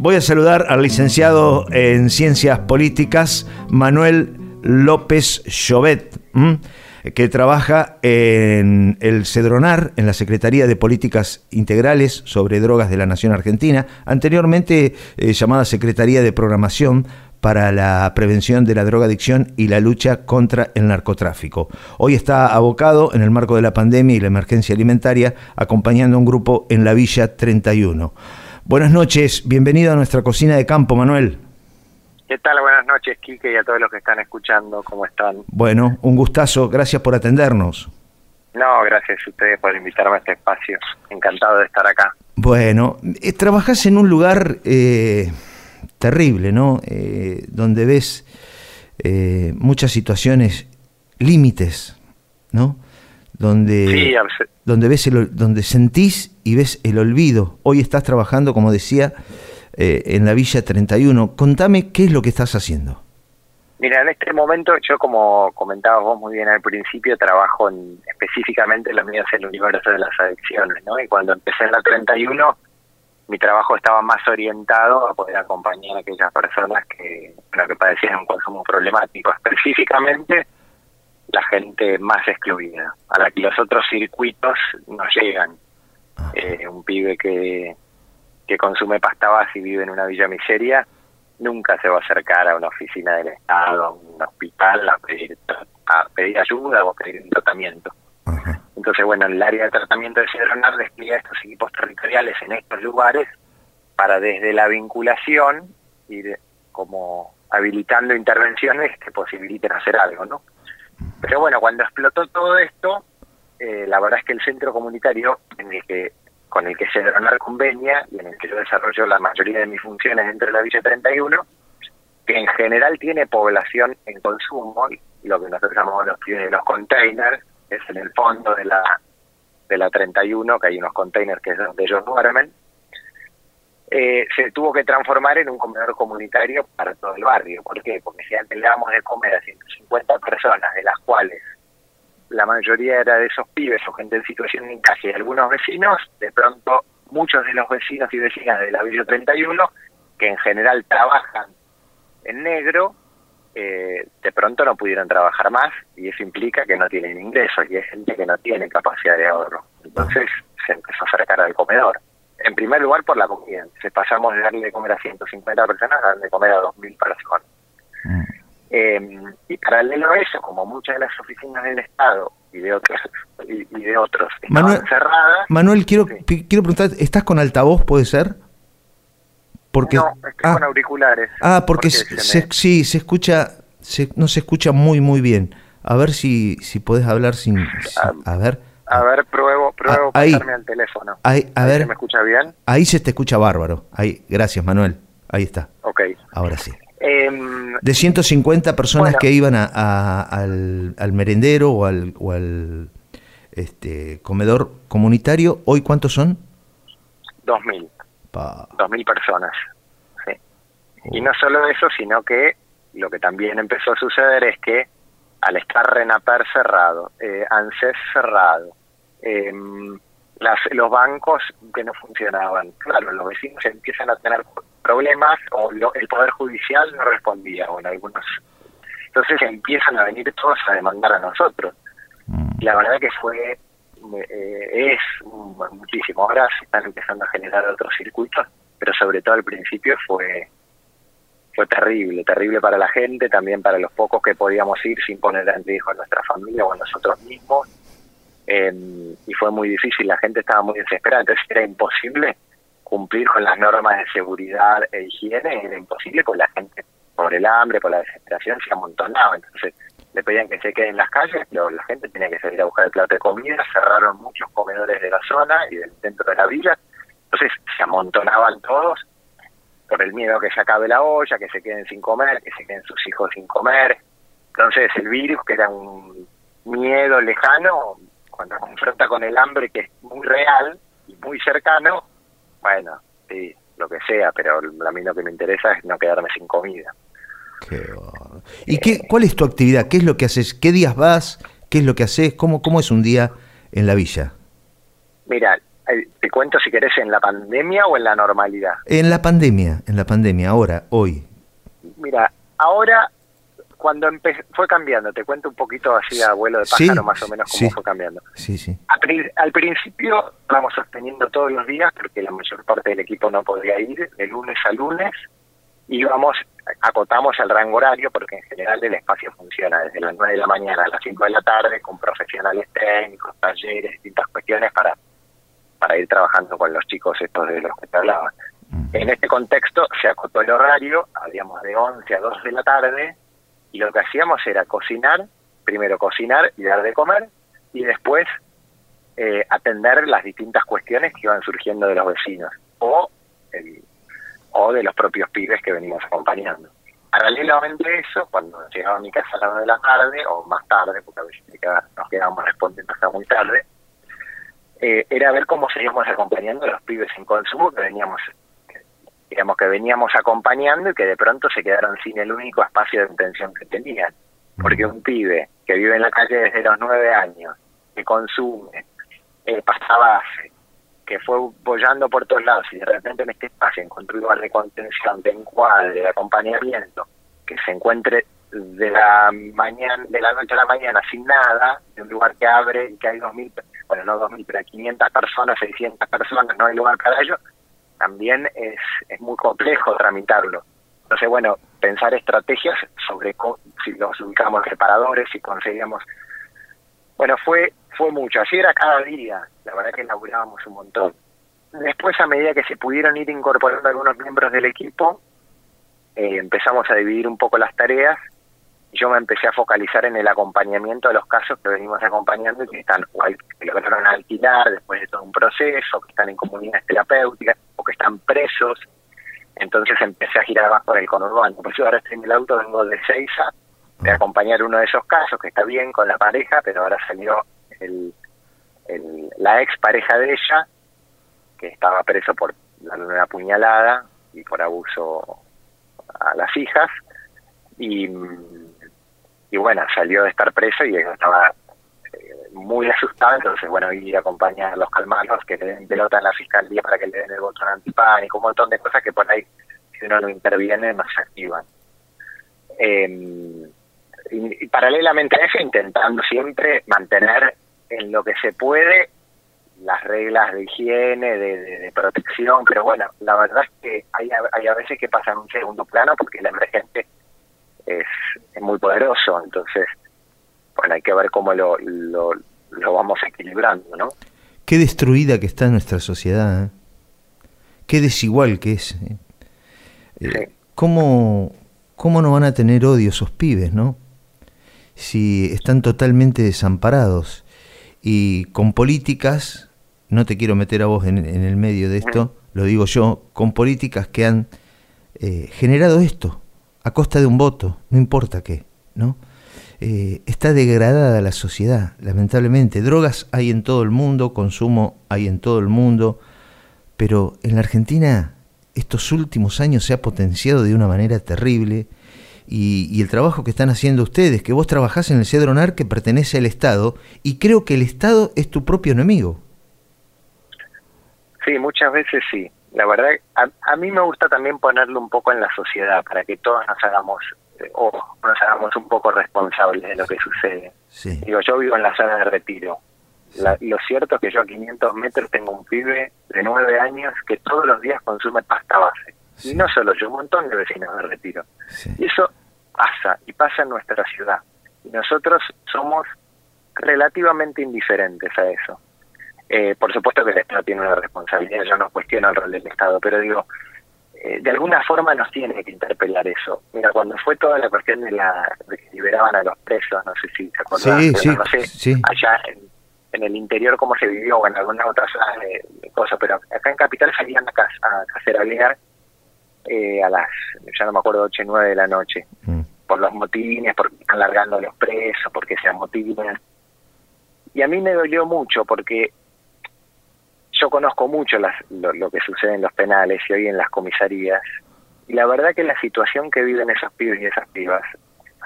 Voy a saludar al licenciado en Ciencias Políticas, Manuel López Llobet, que trabaja en el CEDRONAR, en la Secretaría de Políticas Integrales sobre Drogas de la Nación Argentina, anteriormente eh, llamada Secretaría de Programación para la prevención de la drogadicción y la lucha contra el narcotráfico. Hoy está abocado en el marco de la pandemia y la emergencia alimentaria, acompañando a un grupo en la Villa 31. Buenas noches, bienvenido a nuestra cocina de campo, Manuel. ¿Qué tal? Buenas noches, Quique, y a todos los que están escuchando, ¿cómo están? Bueno, un gustazo, gracias por atendernos. No, gracias a ustedes por invitarme a este espacio, encantado de estar acá. Bueno, eh, trabajás en un lugar eh, terrible, ¿no? Eh, donde ves muchas situaciones límites, ¿no? Donde, donde ves el, donde sentís y ves el olvido. Hoy estás trabajando, como decía, eh, en la Villa 31. Contame qué es lo que estás haciendo. Mira, en este momento yo, como comentabas vos muy bien al principio, trabajo en, específicamente en los míos en el universo de las adicciones, ¿no? Y cuando empecé en la 31, mi trabajo estaba más orientado a poder acompañar a aquellas personas que, que padecían un consumo problemático, específicamente la gente más excluida, a la que los otros circuitos no llegan. Ah. Eh, un pibe que, que consume pasta base y vive en una villa miseria nunca se va a acercar a una oficina del Estado, a un hospital, a pedir, a pedir ayuda o a pedir un tratamiento. Entonces, bueno, el área de tratamiento de Cedronar despliega estos equipos territoriales en estos lugares para desde la vinculación ir como habilitando intervenciones que posibiliten hacer algo, ¿no? Pero bueno, cuando explotó todo esto, eh, la verdad es que el centro comunitario en el que, con el que se Cedronar convenia y en el que yo desarrollo la mayoría de mis funciones dentro de la Villa 31, que en general tiene población en consumo, y lo que nosotros llamamos los, los containers, es en el fondo de la, de la 31, que hay unos containers que es donde ellos duermen, eh, se tuvo que transformar en un comedor comunitario para todo el barrio. ¿Por qué? Porque si antes le dábamos de comer a 150 personas, de las cuales la mayoría era de esos pibes o gente en situación de calle y algunos vecinos, de pronto muchos de los vecinos y vecinas de la Villa 31, que en general trabajan en negro, eh, de pronto no pudieron trabajar más y eso implica que no tienen ingresos y hay gente que no tiene capacidad de ahorro. Entonces se empezó a acercar al comedor en primer lugar por la comida. Se pasamos de darle de comer a 150 personas a darle de comer a 2.000 personas. Mm. Eh, y paralelo a eso, como muchas de las oficinas del Estado y de otros y, de otros Manuel, cerradas. Manuel, quiero quiero preguntar, ¿estás con altavoz, puede ser? Porque, no, estoy ah, con auriculares. Ah, porque sí, se escucha, se, no se escucha muy, muy bien. A ver si, si podés hablar sin... Ah, a ver. A ver, pruebo, pruebo ah, ahí, pasarme al teléfono. Ahí, a ver. ¿Me escucha bien? Ahí se te escucha bárbaro. Ahí, gracias, Manuel. Ahí está. Ok. Ahora sí. Em, de 150 personas que iban a, al, al, merendero o al, o al este, comedor comunitario, ¿hoy cuántos son? 2.000. 2.000 personas. Sí. Y no solo eso, sino que lo que también empezó a suceder es que al estar Renaper cerrado, eh, ANSES cerrado, eh, las, los bancos que no funcionaban. Claro, los vecinos empiezan a tener problemas o el Poder Judicial no respondía, o en algunos. Entonces empiezan a venir todos a demandar a nosotros. Mm. la verdad que fue, eh, es muchísimo. Ahora se están empezando a generar otros circuitos, pero sobre todo al principio fue fue terrible, terrible para la gente, también para los pocos que podíamos ir sin poner en riesgo a nuestra familia o a nosotros mismos Em, y fue muy difícil, la gente estaba muy desesperada, entonces era imposible cumplir con las normas de seguridad e higiene, era imposible con la gente, por el hambre, por la desesperación, se amontonaba, entonces le pedían que se queden en las calles, pero la gente tenía que salir a buscar el plato de comida, cerraron muchos comedores de la zona y del centro de la villa, entonces se amontonaban todos por el miedo que se acabe la olla, que se queden sin comer, que se queden sus hijos sin comer, entonces el virus, que era un miedo lejano, cuando confronta con el hambre que es muy real y muy cercano, bueno, sí, lo que sea, pero a mí lo que me interesa es no quedarme sin comida. ¿Y qué, cuál es tu actividad? ¿Qué es lo que haces? ¿Qué días vas? ¿Qué es lo que haces? ¿Cómo, cómo es un día en la villa? Mira, te cuento si querés en la pandemia o en la normalidad. En la pandemia, en la pandemia, ahora, hoy. Mira, ahora cuando fue cambiando, te cuento un poquito así a vuelo de pájaro más o menos cómo fue cambiando. Sí, sí. Al, principio estábamos sosteniendo todos los días porque la mayor parte del equipo no podía ir, de lunes a lunes, íbamos, acotamos el rango horario porque en general el espacio funciona desde las 9 de la mañana a las 5 de la tarde con profesionales técnicos, talleres, distintas cuestiones para, para ir trabajando con los chicos estos de los que te hablaba. Mm. En este contexto se acotó el horario, habíamos de 11 a 2 de la tarde, y lo que hacíamos era cocinar, primero cocinar y dar de comer, y después eh, atender las distintas cuestiones que iban surgiendo de los vecinos o, o de los propios pibes que venimos acompañando. Paralelamente a eso, cuando llegaba a mi casa a las 9 de la tarde, o más tarde, porque a veces nos quedábamos respondiendo hasta muy tarde, eh, era ver cómo seguíamos acompañando a los pibes en consumo que veníamos digamos que veníamos acompañando y que de pronto se quedaron sin el único espacio de intención que tenían. Porque un pibe que vive en la calle desde los nueve años, que consume, eh, pasaba que fue bollando por todos lados y de repente en este espacio encontró un lugar de contención, de encuadre, de acompañamiento, que se encuentre de la mañana de la noche a la mañana sin nada, de un lugar que abre y que hay dos mil, bueno no dos mil, pero 500 personas, 600 personas, no hay lugar para ellos, también es, es muy complejo tramitarlo. Entonces, bueno, pensar estrategias sobre si los ubicamos reparadores, si conseguíamos... Bueno, fue fue mucho. Así era cada día. La verdad que laburábamos un montón. Después, a medida que se pudieron ir incorporando algunos miembros del equipo, eh, empezamos a dividir un poco las tareas yo me empecé a focalizar en el acompañamiento de los casos que venimos acompañando y que están que lograron alquilar después de todo un proceso, que están en comunidades terapéuticas que están presos. Entonces empecé a girar más por el conurbano. Por eso ahora estoy en el auto, vengo de Seiza, de acompañar uno de esos casos que está bien con la pareja, pero ahora salió el, la ex pareja de ella, que estaba preso por darle una puñalada y por abuso a las hijas. Y y bueno, salió de estar preso y estaba muy asustado, entonces bueno, ir a acompañarlos, calmarlos, que le den pelota en la fiscalía para que le den el botón antipánico, un montón de cosas que por ahí, si uno no interviene, no se activan. Em, y, paralelamente a eso, intentando siempre mantener en lo que se puede las reglas de higiene, de, protección, pero bueno, la verdad es que hay, hay a veces que pasan un segundo plano porque la emergente es, muy poderoso, entonces, bueno, hay que ver cómo lo, lo, vamos equilibrando, ¿no? Qué destruida que está nuestra sociedad, ¿eh? qué desigual que es. ¿eh? Eh, ¿cómo, ¿Cómo no van a tener odio esos pibes, no? Si están totalmente desamparados y con políticas, no te quiero meter a vos en, el medio de esto, lo digo yo, con políticas que han generado esto, a costa de un voto, no importa qué, ¿no? Eh, está degradada la sociedad, lamentablemente. Drogas hay en todo el mundo, consumo hay en todo el mundo, pero en la Argentina estos últimos años se ha potenciado de una manera terrible y, el trabajo que están haciendo ustedes, que vos trabajás en el Cedronar que pertenece al Estado y creo que el Estado es tu propio enemigo. Sí, muchas veces sí la verdad, a, mí me gusta también ponerlo un poco en la sociedad para que todos nos hagamos o nos hagamos un poco responsables de lo que sucede. Digo, yo vivo en la zona de retiro. lo cierto es que yo a 500 metros tengo un pibe de 9 años que todos los días consume pasta base. Y no solo yo, un montón de vecinos de retiro. Y eso pasa, y pasa en nuestra ciudad. Y nosotros somos relativamente indiferentes a eso. Eh, por supuesto que el Estado tiene una responsabilidad, yo no cuestiono el rol del Estado, pero digo, eh, de alguna forma nos tiene que interpelar eso. Mira, cuando fue toda la cuestión de, la, que liberaban a los presos, no sé si te acordás, sí, no sé allá en, el interior cómo se vivió o en alguna otra zona de, cosas, pero acá en Capital salían a, a caceralear eh, a las, ya no me acuerdo, 8 o 9 de la noche, mm. por los motines, porque están largando a los presos, porque se amotinan. Y a mí me dolió mucho porque yo conozco mucho lo, que sucede en los penales y hoy en las comisarías, y la verdad que la situación que viven esos pibes y esas pibas,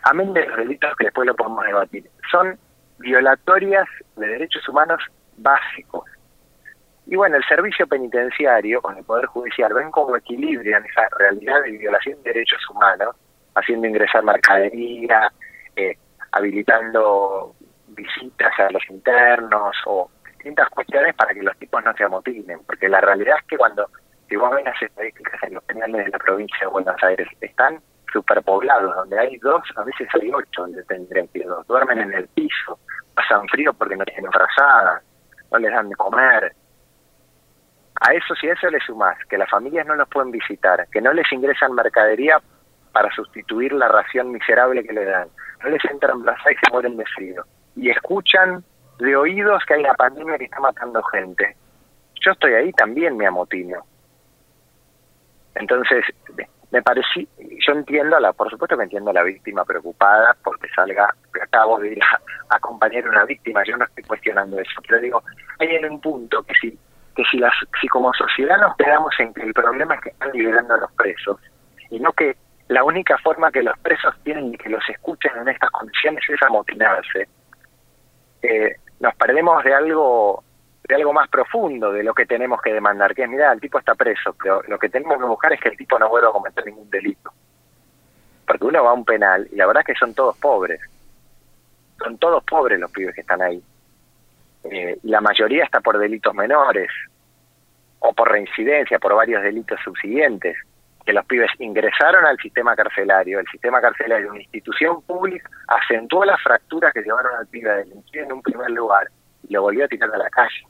amén de los delitos que después lo podemos debatir, son violatorias de derechos humanos básicos. Y bueno, el servicio penitenciario con el Poder Judicial ven como equilibran esa realidad de violación de derechos humanos, haciendo ingresar mercadería, eh, habilitando visitas a los internos o distintas cuestiones para que los tipos no se amotinen, porque la realidad es que cuando, si vos ven las estadísticas en los penales de la provincia de Buenos Aires, están superpoblados, donde hay dos, a veces hay ocho donde tendrían que dos, duermen en el piso, pasan frío porque no tienen frazada, no les dan de comer. A eso, si a eso le sumás, que las familias no los pueden visitar, que no les ingresan mercadería para sustituir la ración miserable que le dan, no les entran plaza y se mueren de frío, y escuchan de oídos que hay una pandemia que está matando gente. Yo estoy ahí también me amotino. Entonces, me pareció, yo entiendo, a la, por supuesto que entiendo a la víctima preocupada porque salga, acabo de ir a, acompañar a una víctima, yo no estoy cuestionando eso, pero digo, hay en un punto que si, que si, las, si como sociedad nos quedamos en que el problema es que están liberando a los presos, y no que la única forma que los presos tienen y que los escuchen en estas condiciones es amotinarse, eh, nos perdemos de algo de algo más profundo de lo que tenemos que demandar, que es, mira, el tipo está preso, pero lo que tenemos que buscar es que el tipo no vuelva a cometer ningún delito. Porque uno va a un penal y la verdad es que son todos pobres. Son todos pobres los pibes que están ahí. Eh, la mayoría está por delitos menores o por reincidencia, por varios delitos subsiguientes. Que los pibes ingresaron al sistema carcelario. El sistema carcelario, una institución pública, acentuó las fracturas que llevaron al pibe a delinquir en un primer lugar y lo volvió a tirar a la calle.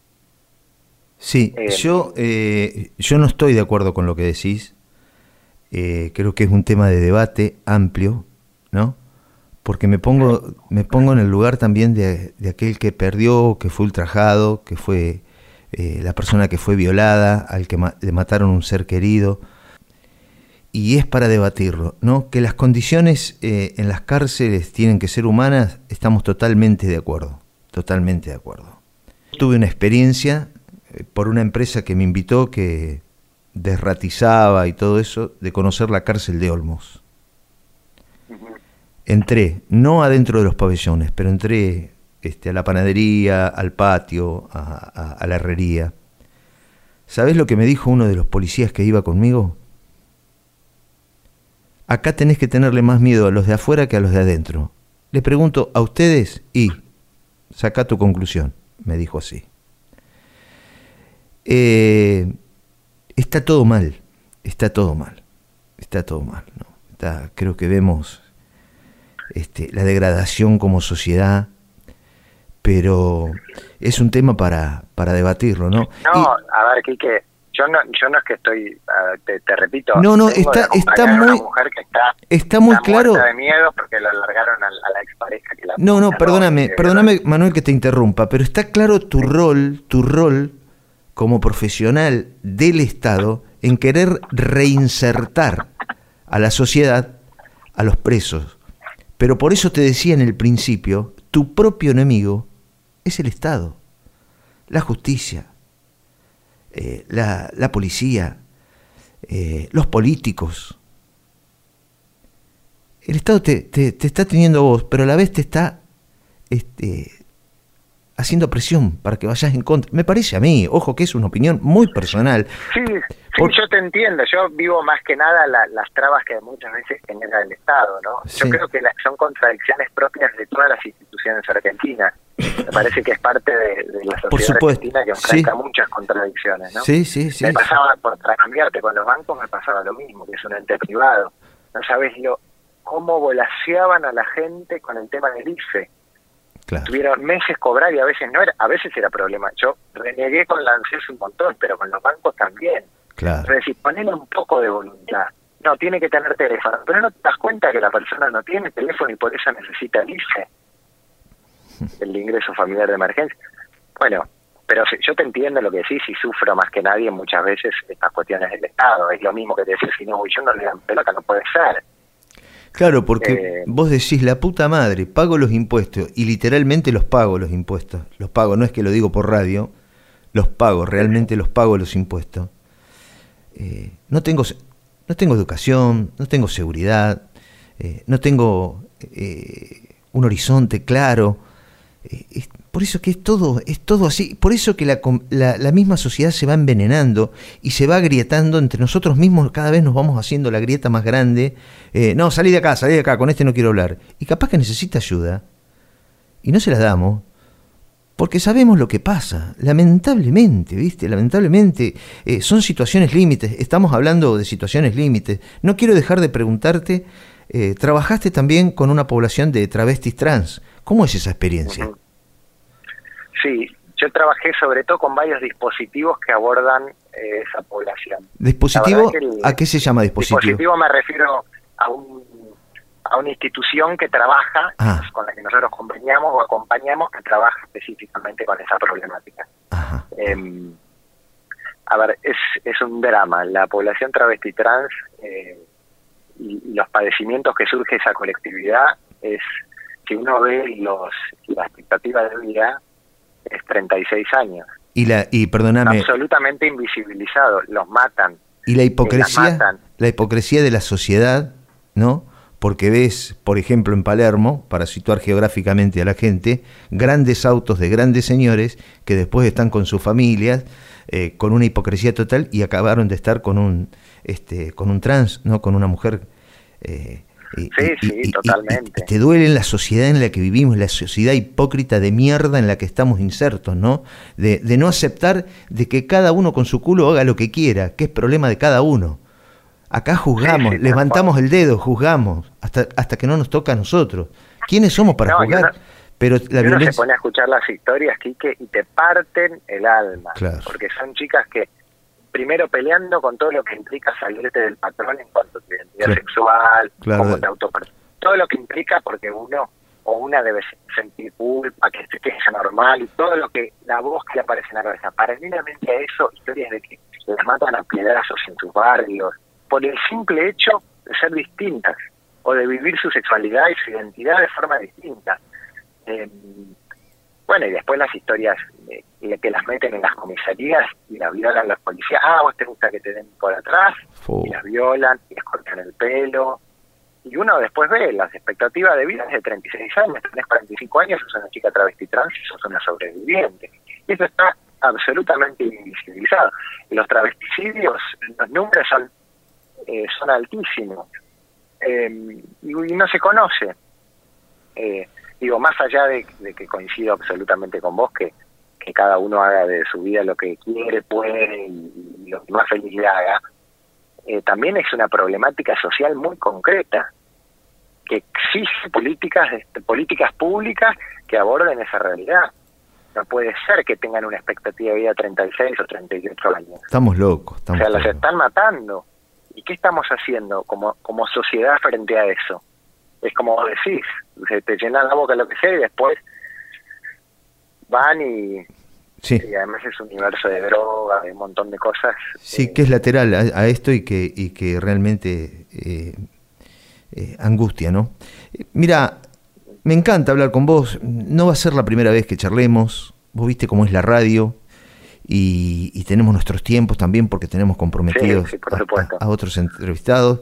Sí, eh, yo, eh, yo no estoy de acuerdo con lo que decís. Eh, creo que es un tema de debate amplio, ¿no? Porque me pongo, me pongo en el lugar también de, aquel que perdió, que fue ultrajado, que fue la persona que fue violada, al que le mataron un ser querido. Y es para debatirlo, ¿no? Que las condiciones en las cárceles tienen que ser humanas, estamos totalmente de acuerdo, totalmente de acuerdo. Tuve una experiencia eh, por una empresa que me invitó que desratizaba y todo eso, de conocer la cárcel de Olmos. Entré, no adentro de los pabellones, pero entré este, a la panadería, al patio, a, a la herrería. ¿Sabés lo que me dijo uno de los policías que iba conmigo? Acá tenés que tenerle más miedo a los de afuera que a los de adentro. Le pregunto a ustedes y saca tu conclusión, me dijo así. Eh, está todo mal, está todo mal, está todo mal. ¿no? Está, creo que vemos este, la degradación como sociedad, pero es un tema para, para debatirlo, ¿no? No, a ver, Quique, yo no, yo no es que estoy, te, repito, no, no, está, está muy, está, muy claro. de miedo porque lo largaron a, la expareja que la No, no, perdóname, perdóname, Manuel, que te interrumpa, pero está claro tu rol, tu rol como profesional del Estado en querer reinsertar a la sociedad a los presos. Pero por eso te decía en el principio, tu propio enemigo es el Estado, la justicia, eh, la, policía, eh, los políticos. El Estado te, te, está teniendo vos, pero a la vez te está este, haciendo presión para que vayas en contra. Me parece a mí, ojo que es una opinión muy personal. Sí, yo te entiendo. Yo vivo más que nada las trabas que muchas veces genera el Estado, ¿no? Yo creo que son contradicciones propias de todas las instituciones argentinas. Me parece que es parte de, la sociedad argentina que enfrenta muchas contradicciones, ¿no? Sí, sí, sí. Me pasaba, por, para cambiarte con los bancos, me pasaba lo mismo, que es un ente privado. No sabes lo cómo volaseaban a la gente con el tema del IFE Tuvieron meses cobrar y a veces no era, a veces era problema. Yo renegué con la ANSES un montón, pero con los bancos también. Claro. Es decir, ponele un poco de voluntad. No, tiene que tener teléfono, pero no te das cuenta que la persona no tiene teléfono y por eso necesita el IFE, el ingreso familiar de emergencia. Bueno, pero yo te entiendo lo que decís y sufro más que nadie muchas veces estas cuestiones del Estado. Es lo mismo que te decís, si no, yo no le dan pelota, no puede ser. Claro, porque eh, vos decís, la puta madre, pago los impuestos, y literalmente los pago los impuestos. Los pago, no es que lo digo por radio, los pago, realmente los pago los impuestos. Eh, no, tengo, no tengo educación, no tengo seguridad, eh, no tengo un horizonte claro. Por eso que es todo, es todo así. Por eso que la, la, misma sociedad se va envenenando y se va agrietando entre nosotros mismos. Cada vez nos vamos haciendo la grieta más grande. Eh, no, salí de acá, salí de acá, con este no quiero hablar. Y capaz que necesita ayuda. Y no se la damos. Porque sabemos lo que pasa. Lamentablemente, ¿viste? Lamentablemente eh, son situaciones límites. Estamos hablando de situaciones límites. No quiero dejar de preguntarte. Eh, trabajaste también con una población de travestis trans. ¿Cómo es esa experiencia? Sí, yo trabajé sobre todo con varios dispositivos que abordan eh, esa población. ¿Dispositivo? ¿A qué se llama dispositivo? Dispositivo me refiero a, un, a una institución que trabaja, ah. con la que nosotros conveniamos o acompañamos, que trabaja específicamente con esa problemática. Em, a ver, es, es un drama. La población travesti trans eh, y, y, los padecimientos que surge esa colectividad es, si uno ve los la expectativa de vida, es 36 años. Y la y perdóname, absolutamente invisibilizado, los matan. Y la hipocresía, la hipocresía de la sociedad, ¿no? Porque ves, por ejemplo, en Palermo, para situar geográficamente a la gente, grandes autos de grandes señores que después están con sus familias, eh, con una hipocresía total y acabaron de estar con un, este, con un trans, no, con una mujer eh, Sí, sí, totalmente. te duele la sociedad en la que vivimos, la sociedad hipócrita de mierda en la que estamos insertos, ¿no? De, de no aceptar de que cada uno con su culo haga lo que quiera, que es problema de cada uno. Acá juzgamos, levantamos el dedo, juzgamos, hasta, hasta que no nos toca a nosotros. ¿Quiénes somos para juzgar? Pero la violencia... se pone a escuchar las historias, Quique, y te parten el alma. Porque son chicas que primero peleando con todo lo que implica salirte del patrón en cuanto a tu identidad sexual, como te todo lo que implica porque uno o una debe sentir culpa, que se queja normal y todo lo que la voz que le aparece en la cabeza. Paralelamente a eso, historias de que las matan a piedrazos en sus barrios por el simple hecho de ser distintas o de vivir su sexualidad y su identidad de forma distinta. Eh, bueno, y después las historias eh, que las meten en las comisarías y las violan los policías. Ah, vos te gusta que te den por atrás, y las violan, y les cortan el pelo. Y uno después ve las expectativas de vida es de 36 años, tenés 45 años, sos una chica travesti trans y sos una sobreviviente. Y eso está absolutamente invisibilizado. Y los travesticidios, los números son, eh, son altísimos. Eh, y, no se conoce. Eh, digo, más allá de, que coincido absolutamente con vos, que, que cada uno haga de su vida lo que quiere, puede y, lo que más feliz le haga, eh, también es una problemática social muy concreta que exige políticas este, políticas públicas que aborden esa realidad. No puede ser que tengan una expectativa de vida de 36 o 38 años. Estamos locos. o sea, los están matando. ¿Y qué estamos haciendo como, como sociedad frente a eso? Es como decís, se te llenan la boca lo que sea y después van y, y además es un universo de droga, de un montón de cosas. Sí, eh, que es lateral a, esto y que, y que realmente eh, eh, angustia, ¿no? Mira, me encanta hablar con vos, no va a ser la primera vez que charlemos, vos viste cómo es la radio. Y, tenemos nuestros tiempos también porque tenemos comprometidos a, otros entrevistados.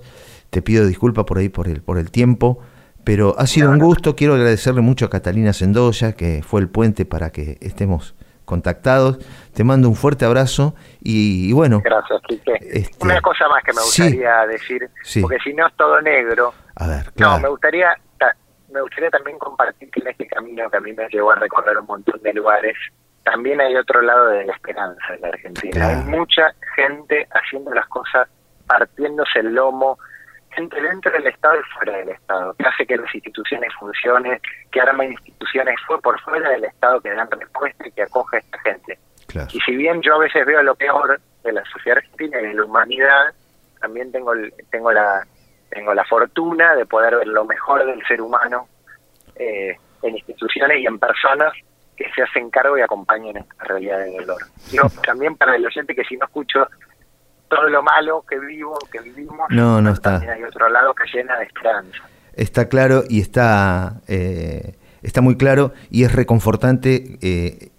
Te pido disculpas por ahí por el, por el tiempo. Pero ha sido un gusto, quiero agradecerle mucho a Catalina Sendoya, que fue el puente para que estemos contactados. Te mando un fuerte abrazo y, bueno. Gracias, Quique. Este, Una cosa más que me gustaría decir, porque si no es todo negro. A ver, No, me gustaría, me gustaría también compartir que en este camino que a mí me llevó a recorrer un montón de lugares, también hay otro lado de la esperanza en la Argentina. Hay mucha gente haciendo las cosas partiéndose el lomo, gente dentro del Estado y fuera del Estado, que hace que las instituciones funcionen, que arma instituciones fue por fuera del Estado que dan respuesta y que acoge a esta gente. Y si bien yo a veces veo lo peor de la sociedad argentina y de la humanidad, también tengo tengo la tengo la fortuna de poder ver lo mejor del ser humano eh, en instituciones y en personas que se hacen cargo y acompañan esta realidad de dolor. Yo también para el oyente que si no escucho todo lo malo que vivo, que vivimos, no, no está. hay otro lado que llena de esperanza. Está claro y está, eh, está muy claro y es reconfortante. Eh,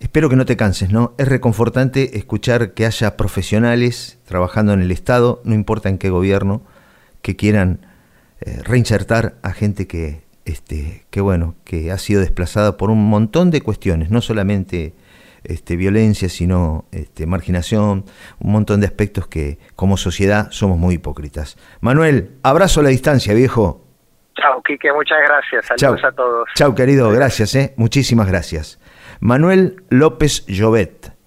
espero que no te canses, ¿no? Es reconfortante escuchar que haya profesionales trabajando en el Estado, no importa en qué gobierno, que quieran eh, reinsertar a gente que este, que bueno, que ha sido desplazada por un montón de cuestiones, no solamente este, violencia, sino este, marginación, un montón de aspectos que como sociedad somos muy hipócritas. Manuel, abrazo a la distancia, viejo. Chao, Quique, muchas gracias. Saludos a todos. Chao, querido, gracias, eh. muchísimas gracias. Manuel López Llobet